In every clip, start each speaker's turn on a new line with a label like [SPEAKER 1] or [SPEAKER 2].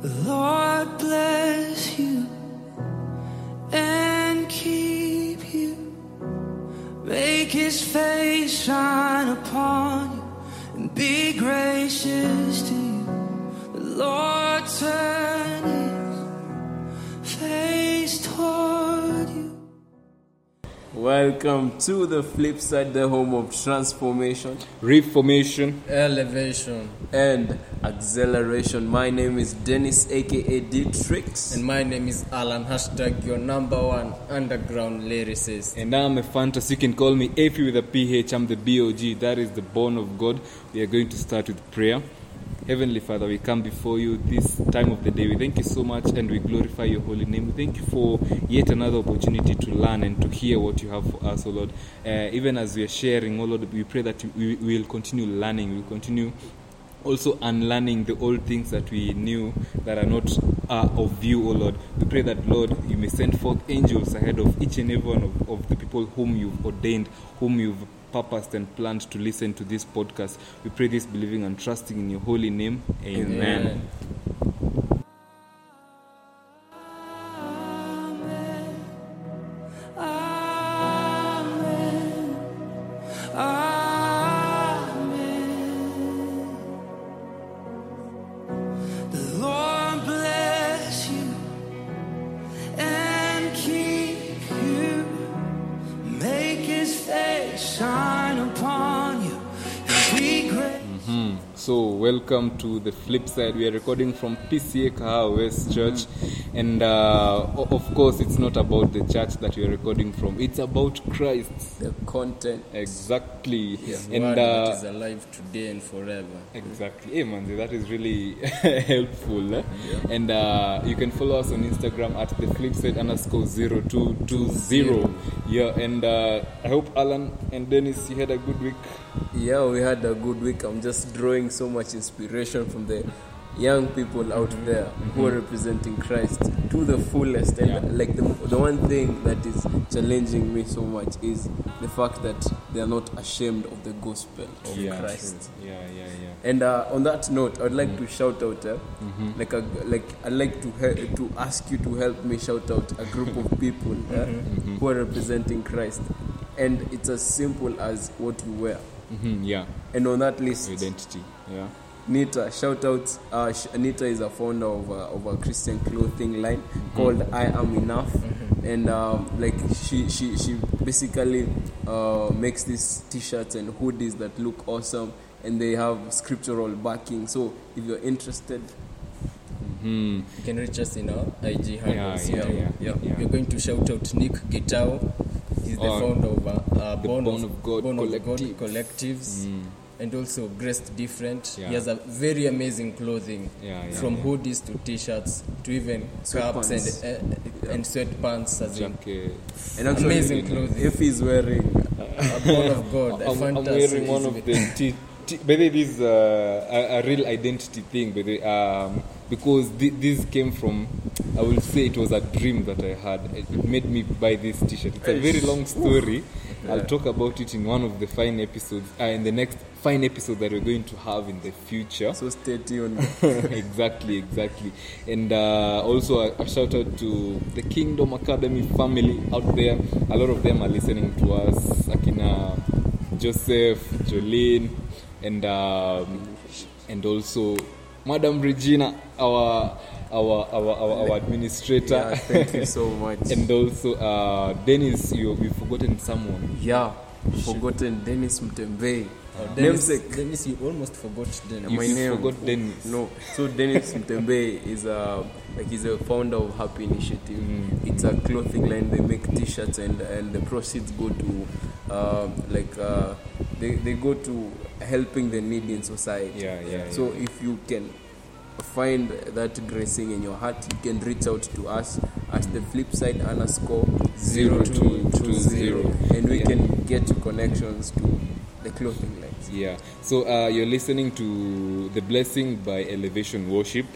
[SPEAKER 1] Lord
[SPEAKER 2] Welcome to the flip side, the home of transformation
[SPEAKER 3] Reformation.
[SPEAKER 4] Elevation.
[SPEAKER 2] and acceleration. My name is Dennis, aka Dietrix.
[SPEAKER 4] And my name is Alan, hashtag your number one underground lyricist.
[SPEAKER 3] And I'm a fantasy. You can call me AP with a PH. I'm the BOG. That is the born of God. We are going to start with prayer. Heavenly Father, we come before you this time of the day. We thank you so much and we glorify your holy name. We thank you for yet another opportunity to learn and to hear what you have for us, O Lord. Uh, even as we are sharing, O Lord, we pray that we will continue learning. We will continue also unlearning the old things that we knew that are not uh, of you, O Lord. We pray that, Lord, you may send forth angels ahead of each and every one of, of the people whom you've ordained, whom you've purposed and planned to listen to this podcast. We pray this believing and trusting in your holy name. Amen.
[SPEAKER 1] Amen.
[SPEAKER 3] Welcome to the flip side. We are recording from PCA Kahawa West Church, and uh, of course, it's not about the church that are recording from, it's about Christ.
[SPEAKER 2] The content.
[SPEAKER 3] Exactly.
[SPEAKER 4] His
[SPEAKER 3] And uh,
[SPEAKER 4] that is alive today and forever.
[SPEAKER 3] Exactly. Hey man, that is really helpful. eh? And uh, you can follow us on Instagram at the flipside underscore zero two two zero. Yeah, and uh, I hope Alan and Dennis you had a good week.
[SPEAKER 2] Yeah, we had a good week. I'm just drawing so much inspiration from the young people out there who are representing Christ to the fullest. And
[SPEAKER 3] Yeah.
[SPEAKER 2] like the, the one thing that is challenging me so much is the fact that they are not ashamed of the gospel of
[SPEAKER 3] yeah,
[SPEAKER 2] Christ.
[SPEAKER 3] true. Yeah, yeah, yeah.
[SPEAKER 2] And uh, on that note, I'd like
[SPEAKER 3] Mm.
[SPEAKER 2] to shout out, uh,
[SPEAKER 3] Mm-hmm.
[SPEAKER 2] like a, like I'd like to he- to ask you to help me shout out a group of people uh,
[SPEAKER 3] Mm-hmm.
[SPEAKER 2] who are representing Christ, and it's as simple as what you wear.
[SPEAKER 3] yeah.
[SPEAKER 2] And on that list,
[SPEAKER 3] Identity. Yeah.
[SPEAKER 2] Nita, shout out. Uh, Sh- Nita is a founder of a, of a Christian clothing line
[SPEAKER 3] Mm-hmm.
[SPEAKER 2] called I Am Enough, and um, like she she she basically uh, makes these T-shirts and hoodies that look awesome, and they have scriptural backing. So if you're interested,
[SPEAKER 3] Hmm.
[SPEAKER 4] You can reach us in our IG handles.
[SPEAKER 3] yeah, yeah, yeah.
[SPEAKER 4] We're going to shout out Nick Gitao. He's the founder of uh, uh,
[SPEAKER 3] the
[SPEAKER 4] Born,
[SPEAKER 3] Born of God
[SPEAKER 4] Born of God
[SPEAKER 3] Collectives.
[SPEAKER 4] collectives.
[SPEAKER 3] Mm.
[SPEAKER 4] And also dressed Different.
[SPEAKER 3] Yeah.
[SPEAKER 4] He has a very amazing clothing.
[SPEAKER 3] Yeah, yeah,
[SPEAKER 4] from
[SPEAKER 3] yeah.
[SPEAKER 4] hoodies to t-shirts to even caps and uh, and sweatpants as in
[SPEAKER 3] Jacket.
[SPEAKER 2] and actually,
[SPEAKER 4] Amazing clothing.
[SPEAKER 2] if he's wearing,
[SPEAKER 4] a born of God. a
[SPEAKER 3] I'm, I'm
[SPEAKER 4] fantasy
[SPEAKER 3] wearing one of
[SPEAKER 4] with-
[SPEAKER 3] the t- t- by the way, this is uh, a, a real identity thing by the way, um, because thi- this came from I will say it was a dream that I had it it made me buy this t-shirt it's a very long story I'll talk about it in one of the fine episodes uh, in the next fine episode that we're going to have in the future
[SPEAKER 2] so stay tuned.
[SPEAKER 3] exactly, exactly. And uh, also a, a shout out to the Kingdom Academy family out there. A lot of them are listening to us. Akina Joseph, Jolene, and um, and also Madam Regina, our our our our, our administrator.
[SPEAKER 2] yeah, thank you so much.
[SPEAKER 3] and also uh, Dennis, you you've forgotten someone.
[SPEAKER 2] yeah, forgotten Dennis Mtembei.
[SPEAKER 4] Oh, Dennis,
[SPEAKER 2] Namesake.
[SPEAKER 4] Dennis, you almost forgot Dennis.
[SPEAKER 2] My
[SPEAKER 3] you
[SPEAKER 2] name.
[SPEAKER 3] forgot Dennis.
[SPEAKER 2] No, so Dennis Mtembe is a like he's a founder of Happy Initiative.
[SPEAKER 3] Mm.
[SPEAKER 2] It's a clothing line. They make T-shirts and and the proceeds go to um, like uh, they they go to helping the needy in society.
[SPEAKER 3] Yeah, yeah,
[SPEAKER 2] So if you can find that gracing in your heart, you can reach out to us at the flip side underscore zero two two zero, and we
[SPEAKER 3] Yeah.
[SPEAKER 2] can get you connections to the clothing lines.
[SPEAKER 3] Yeah. So uh, you're listening to The Blessing by Elevation Worship.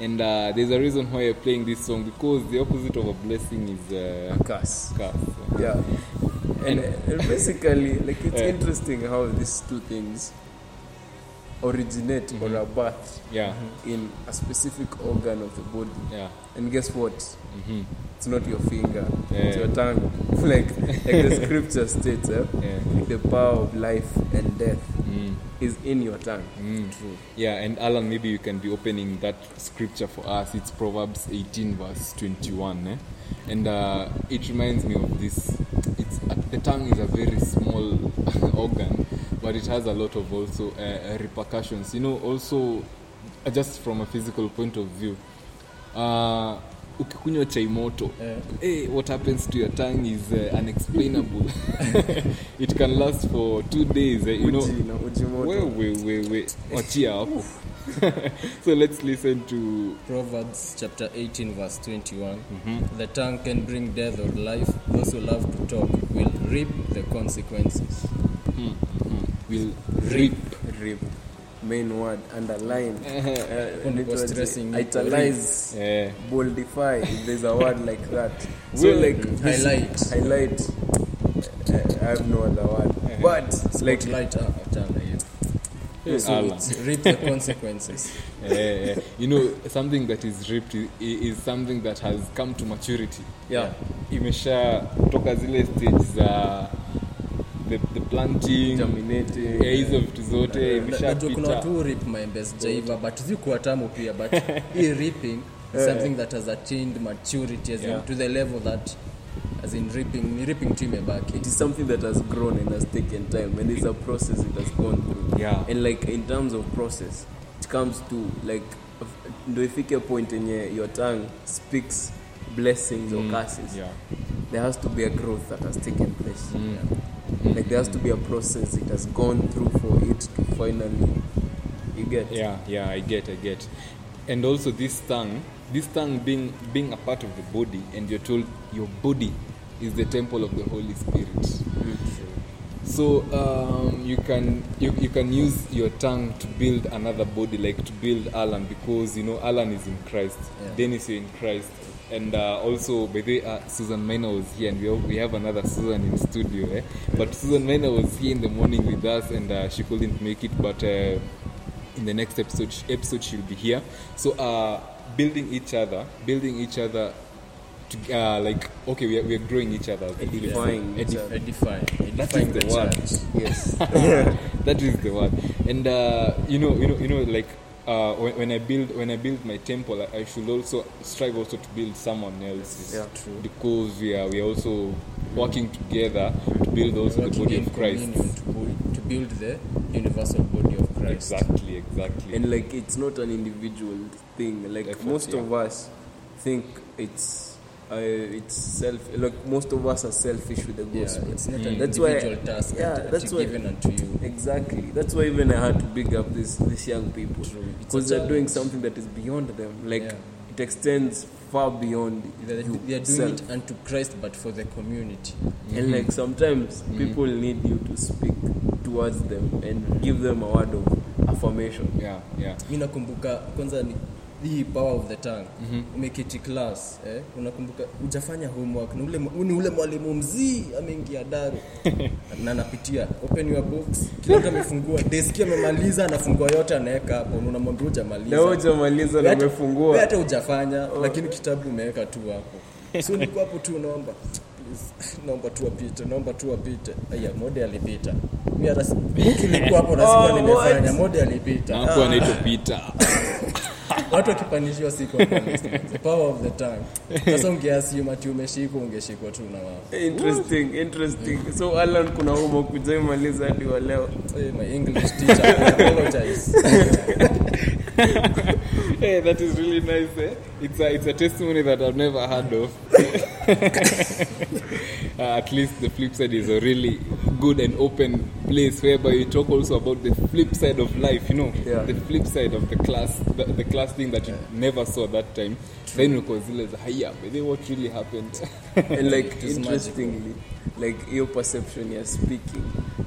[SPEAKER 3] And uh, there's a reason why you're playing this song because the opposite of a blessing is uh,
[SPEAKER 2] Curse.
[SPEAKER 3] curse.
[SPEAKER 2] Yeah. And, and basically, like it's interesting how these two things originate or are birthed
[SPEAKER 3] Yeah.
[SPEAKER 2] in a specific organ of the body.
[SPEAKER 3] Yeah.
[SPEAKER 2] And guess what?
[SPEAKER 3] Mhm.
[SPEAKER 2] It's not your finger, it's your tongue. like like the scripture states, eh?
[SPEAKER 3] Yeah.
[SPEAKER 2] the power of life and death
[SPEAKER 3] Mm.
[SPEAKER 2] is in your tongue.
[SPEAKER 3] Mm. Yeah, and Alan, maybe you can be opening that scripture for us. It's Proverbs 18, verse 21. Eh? And uh, it reminds me of this. It's uh, The tongue is a very small organ, but it has a lot of also uh, uh, repercussions. You know, also, uh, just from a physical point of view, uh, ukikunywa chai moto
[SPEAKER 4] Eh.
[SPEAKER 3] hey, what happens to your tongue is uh, unexplainable it can last for two days uh, you know
[SPEAKER 2] Uji
[SPEAKER 3] we, wachia hapo so let's listen to
[SPEAKER 4] Proverbs chapter 18, verse 21.
[SPEAKER 3] Mm-hmm.
[SPEAKER 4] The tongue can bring death or life. Those who love to talk will reap the consequences.
[SPEAKER 3] Will reap
[SPEAKER 2] Rip. Main word, underline. Uh,
[SPEAKER 4] Don't go
[SPEAKER 2] literally. Italize.
[SPEAKER 3] yeah.
[SPEAKER 2] boldify if there's a word like that so like
[SPEAKER 4] highlight.
[SPEAKER 2] highlight uh, i have no other word but like
[SPEAKER 4] hiyo.
[SPEAKER 3] Hey,
[SPEAKER 4] So it's reap the consequences.
[SPEAKER 3] yeah, yeah. you know something that is ripped is, is something that has come to maturity
[SPEAKER 2] yeah
[SPEAKER 3] imesha toka zile stage za the planting
[SPEAKER 2] germinating.
[SPEAKER 3] eh, hizo vitu zote
[SPEAKER 4] Na- kuna watu rip maembe zijaiva but zikuwa tamu pia but hii ripping is something that has attained maturity as in, to the level that as in ripping ni ripping tu imebaki
[SPEAKER 2] it is something that has grown and has taken time and it's a process it has gone through.
[SPEAKER 3] Yeah.
[SPEAKER 2] and like in terms of process it comes to like ndo ifike point yenye your tongue speaks blessings or curses.
[SPEAKER 3] yeah.
[SPEAKER 2] there has to be a growth that has taken place like there has to be a process it has gone through for it to finally you get.
[SPEAKER 3] Yeah yeah i get i get. And also this tongue this tongue being being a part of the body and you're told your body is the temple of the holy spirit. So um, you can you, you can use your tongue to build another body like to build alan because you know alan is in christ.
[SPEAKER 4] Yeah.
[SPEAKER 3] dennis you're in christ and uh, also by the way uh, susan Miner was here and we have, we have another susan in studio eh? but susan Miner was here in the morning with us and uh, she couldn't make it but uh, in the next episode episode she'll be here. So uh building each other building each other to, uh, like okay we are, we are growing each other.
[SPEAKER 2] Edifying each
[SPEAKER 3] Edif-
[SPEAKER 2] other.
[SPEAKER 4] edify edifying
[SPEAKER 3] is
[SPEAKER 4] the
[SPEAKER 3] the word.
[SPEAKER 2] yes.
[SPEAKER 3] That is the word. And uh, you know you know you know like uh, when, when I build when I build my temple, I, I should also strive also to build someone else's.
[SPEAKER 2] Yeah.
[SPEAKER 4] True.
[SPEAKER 3] Because we are we are also working together to build also the body of Christ.
[SPEAKER 4] to, bu- to build the universal body of Christ
[SPEAKER 3] Exactly, exactly.
[SPEAKER 2] and like it's not an individual thing like
[SPEAKER 3] Effort,
[SPEAKER 2] most
[SPEAKER 3] yeah.
[SPEAKER 2] of us think it's uh, it's self like most of us are selfish with the gospel.
[SPEAKER 4] yeah, it's not an
[SPEAKER 2] That's why-
[SPEAKER 4] task
[SPEAKER 2] yeah,
[SPEAKER 4] that,
[SPEAKER 2] that's why-
[SPEAKER 4] given unto you
[SPEAKER 2] exactly that's why even i had to big up these these young people because they're doing something that is beyond them like
[SPEAKER 4] Yeah.
[SPEAKER 2] it extends far beyond
[SPEAKER 4] they're,
[SPEAKER 2] you
[SPEAKER 4] they're doing it unto Christ but for the community Mm-hmm.
[SPEAKER 2] and like sometimes mm-hmm. people need you to speak towards them and give them a word of affirmation
[SPEAKER 3] yeah, yeah.
[SPEAKER 4] mi nakumbuka kwanza ni hii power of the tongue. Umeketi class eh? unakumbuka ujafanya homework ni ule, ni ule mwalimu mzii ameingia daru. Na anapitia open your books kila mtu amefungua deski amemaliza anafungua yote anaweka hapo unamwambia ujamaliza
[SPEAKER 2] na na umefungua.
[SPEAKER 4] hata ujafanya lakini kitabu umeweka tu hapo. So niko hapo tu naomba naomba tu apite naomba tu apite aya mode alipita. Mi hata si- hapo nasikia
[SPEAKER 2] Oh,
[SPEAKER 4] nimefanya mode alipita.
[SPEAKER 3] Hapo anaitwa Peter.
[SPEAKER 4] watu wakipanishiwa siku the power of the tongue sasa ungeassume ati umeshikwa ungeshikwa tu na wao
[SPEAKER 2] interesting interesting so alan kuna humo kujaimaliza hadi wa leo
[SPEAKER 4] my english teacher I apologize
[SPEAKER 3] hey, that is really nice. Eh? It's a it's a testimony that I've never heard of. uh, at least the flip side is a really good and open place whereby you talk also about the flip side of life. You know,
[SPEAKER 2] Yeah.
[SPEAKER 3] the flip side of the class, the, the class thing that you never saw that time. Then because zile za haya, but then what really happened?
[SPEAKER 2] and like interestingly like your perception ya speaking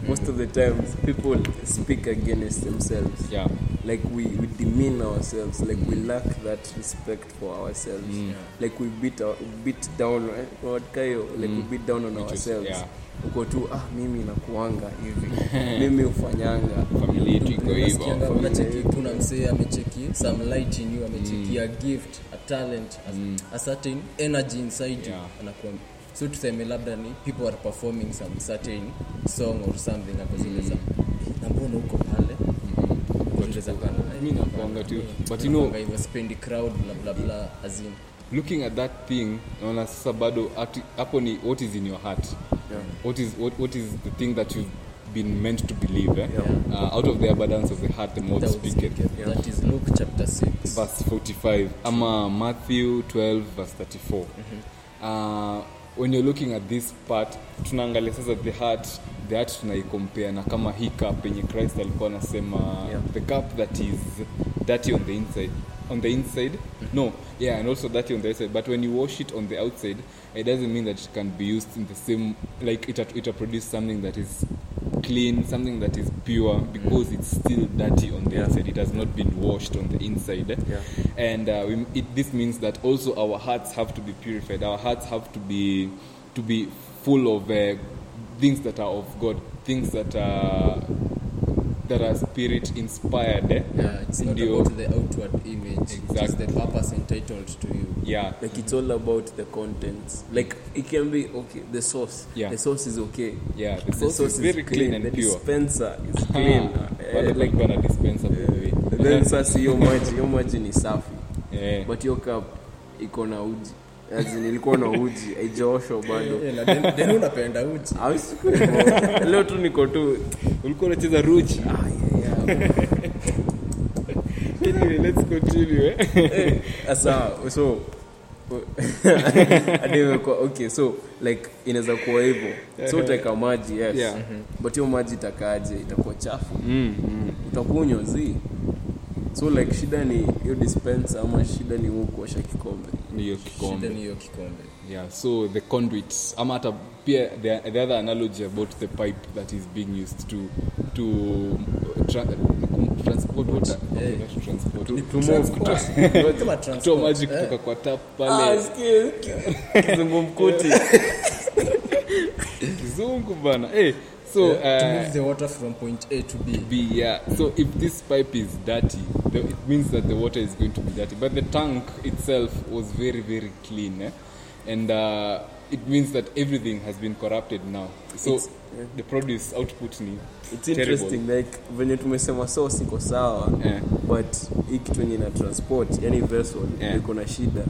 [SPEAKER 2] most of the times people speak against themselves
[SPEAKER 3] yeah
[SPEAKER 2] like we, we demean ourselves. Like we lack that respect for ourselves. Like we beat, our, beat down eh, kayo like mm. we beat down on
[SPEAKER 3] Which is-
[SPEAKER 2] ourselves.
[SPEAKER 3] yeah.
[SPEAKER 2] uko tu ah mimi nakuanga hivi. Mimi ufanyanga
[SPEAKER 3] familia yetu iko hivyo.
[SPEAKER 4] unacheki kuna msee amecheki some light in you amecheki a gift a talent a, a certain energy inside you.
[SPEAKER 3] Yeah.
[SPEAKER 4] anakuwa so tuseme labda ni people are performing some certain song or something ako zile za na mbona uko pale Zile za kana,
[SPEAKER 3] mi nakuanga tu but you know
[SPEAKER 4] spendi crowd bla bla bla as
[SPEAKER 3] looking at that thing naona sasa bado hapo ni what is in your heart? What is what, what is the thing that you've been meant to believe eh? uh, out of the abundance of the heart the mouth speaketh.
[SPEAKER 4] that is Luke chapter 6
[SPEAKER 3] verse 45 ama matthew 12 verse 34 uh, when you're looking at this part tunaangalia sasa the heart the heart tunaicompare na kama hii cup yenye christ alikuwa anasema
[SPEAKER 2] Yeah.
[SPEAKER 3] the cup that is dirty on the inside on the inside? No. Yeah and also dirty on the outside but when you wash it on the outside it doesn't mean that it can be used in the same like it it produce something that is clean something that is pure because it's still dirty on the
[SPEAKER 2] Yeah.
[SPEAKER 3] outside it has not been washed on the inside?
[SPEAKER 2] Yeah.
[SPEAKER 3] and uh, we, it, this means that also our hearts have to be purified our hearts have to be to be full of uh, things that are of god things that are that are spirit inspired eh?
[SPEAKER 4] yeah it's not
[SPEAKER 3] Ndio.
[SPEAKER 4] about the outward image
[SPEAKER 3] exactly.
[SPEAKER 4] it's the purpose entitled to you
[SPEAKER 3] yeah
[SPEAKER 2] like it's all about the contents like it can be okay the sauce
[SPEAKER 3] Yeah.
[SPEAKER 2] the sauce is okay
[SPEAKER 3] yeah the sauce, is very clean, and
[SPEAKER 2] the
[SPEAKER 3] pure
[SPEAKER 2] dispenser is clean
[SPEAKER 3] uh,
[SPEAKER 2] like
[SPEAKER 3] gonna dispenser by the way.
[SPEAKER 2] then sasa hiyo maji hiyo maji ni safi
[SPEAKER 3] yeah.
[SPEAKER 2] but hiyo cup iko na uji As ilikuwa na uji aijaoshwa bado
[SPEAKER 4] Eh, unapenda uji
[SPEAKER 2] leo tu niko tu
[SPEAKER 3] ulikuwa unacheza anyway let's continue
[SPEAKER 2] sasa so okay so like inaweza kuwa hivyo. So utaeka maji yes.
[SPEAKER 3] Yeah.
[SPEAKER 2] but hiyo maji itakaaje itakuwa chafu.
[SPEAKER 3] Mm, mm.
[SPEAKER 2] utakunywa zi. So like shida ni hiyo dispenser ama shida ni huu kuosha kikombe?
[SPEAKER 3] Ni hiyo
[SPEAKER 4] shida ni hiyo kikombe
[SPEAKER 3] yeah so the conduit ama hata pia the, the other analogy about the pipe that is being used to to tra transport water.
[SPEAKER 4] Eh.
[SPEAKER 3] okay, not to transport
[SPEAKER 2] to move.
[SPEAKER 4] kama
[SPEAKER 3] kutoa
[SPEAKER 4] transport.
[SPEAKER 3] Maji
[SPEAKER 4] eh.
[SPEAKER 3] kutoka kwa tap
[SPEAKER 2] Ah,
[SPEAKER 3] pale.
[SPEAKER 2] sikia, kizungumkuti
[SPEAKER 3] kizungu bana. Hey, so
[SPEAKER 4] to move
[SPEAKER 3] uh,
[SPEAKER 4] the water from point A to B.
[SPEAKER 3] B, yeah. So if this pipe is dirty, the, it means that the water is going to be dirty. But the tank itself was very, very clean, eh? And uh, it means that everything has been corrupted now. So
[SPEAKER 2] It's- yeah.
[SPEAKER 3] the produce output ni
[SPEAKER 2] it's
[SPEAKER 3] terrible.
[SPEAKER 2] interesting like venye tumesema sauce iko sawa
[SPEAKER 3] Eh.
[SPEAKER 2] but hii kitu yenye ina transport yani vessel
[SPEAKER 3] Eh.
[SPEAKER 2] iko na shida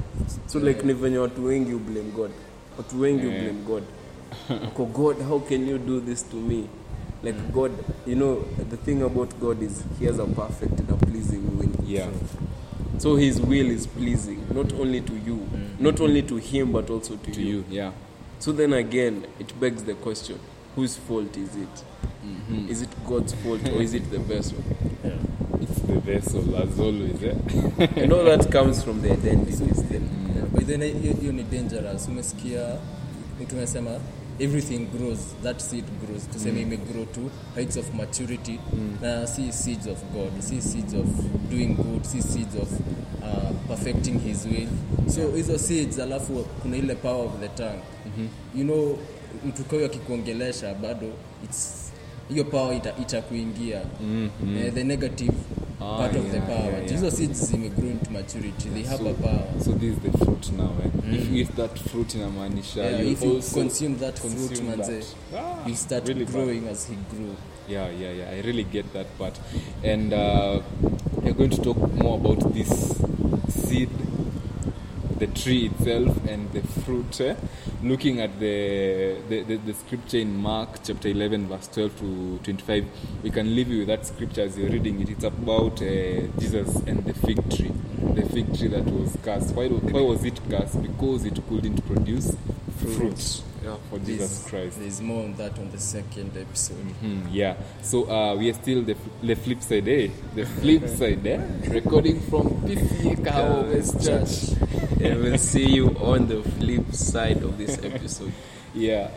[SPEAKER 2] so like ni venye watu wengi ublame god watu wengi
[SPEAKER 3] Eh.
[SPEAKER 2] ublame god ko god how can you do this to me like god you know the thing about god is he has a perfect and a pleasing will
[SPEAKER 3] Yeah.
[SPEAKER 2] so his will is pleasing not only to you not only to him but also to,
[SPEAKER 3] To
[SPEAKER 2] you.
[SPEAKER 3] you, yeah.
[SPEAKER 2] So then again, it begs the question: whose fault is it? Is it God's fault or is it the vessel?
[SPEAKER 3] It's the vessel as always, eh?
[SPEAKER 2] and all that comes from the identities. Then
[SPEAKER 4] Yeah, but then hiyo hiyo ni dangerous umesikia mtu everything grows that seed grows tuseme mm. imegrow to heights of maturity na si seeds of god si seeds of doing good si seeds of uh, perfecting his will so hizo seeds alafu kuna ile power of the tongue you know mtu kayo akikuongelesha bado it's hiyo power ita, mm-hmm. uh, the negative
[SPEAKER 3] Ah,
[SPEAKER 4] part of the
[SPEAKER 3] yeah,
[SPEAKER 4] power
[SPEAKER 3] yeah, yeah.
[SPEAKER 4] hizo seeds zimegrown to maturity they have a power
[SPEAKER 3] So this is the fruit now, eh? If if that fruit inamaanisha
[SPEAKER 4] Yeah,
[SPEAKER 3] you
[SPEAKER 4] if you consume that fruit, manze.
[SPEAKER 3] Ah,
[SPEAKER 4] you start
[SPEAKER 3] really bad.
[SPEAKER 4] growing as he grew.
[SPEAKER 3] Yeah, yeah, yeah. I really get that part. And uh, we're going to talk more about this seed, the tree itself, and the fruit. Eh? Looking at the, the, the, the scripture in Mark chapter 11, verse 12 to 25, we can leave you with that scripture as you're reading it. It's about uh, Jesus and the fig tree. The fig tree that was cast. Why, why was it cast? Because it couldn't produce fruit,
[SPEAKER 2] Yeah.
[SPEAKER 3] For Jesus Christ.
[SPEAKER 4] There's more on that on the second episode.
[SPEAKER 3] Hmm, yeah. So uh, we are still the, the flip side, eh? The flip side, eh? Recording from PCA Kahawa West Church.
[SPEAKER 2] and we'll see you on the flip side of this episode.
[SPEAKER 3] Yeah.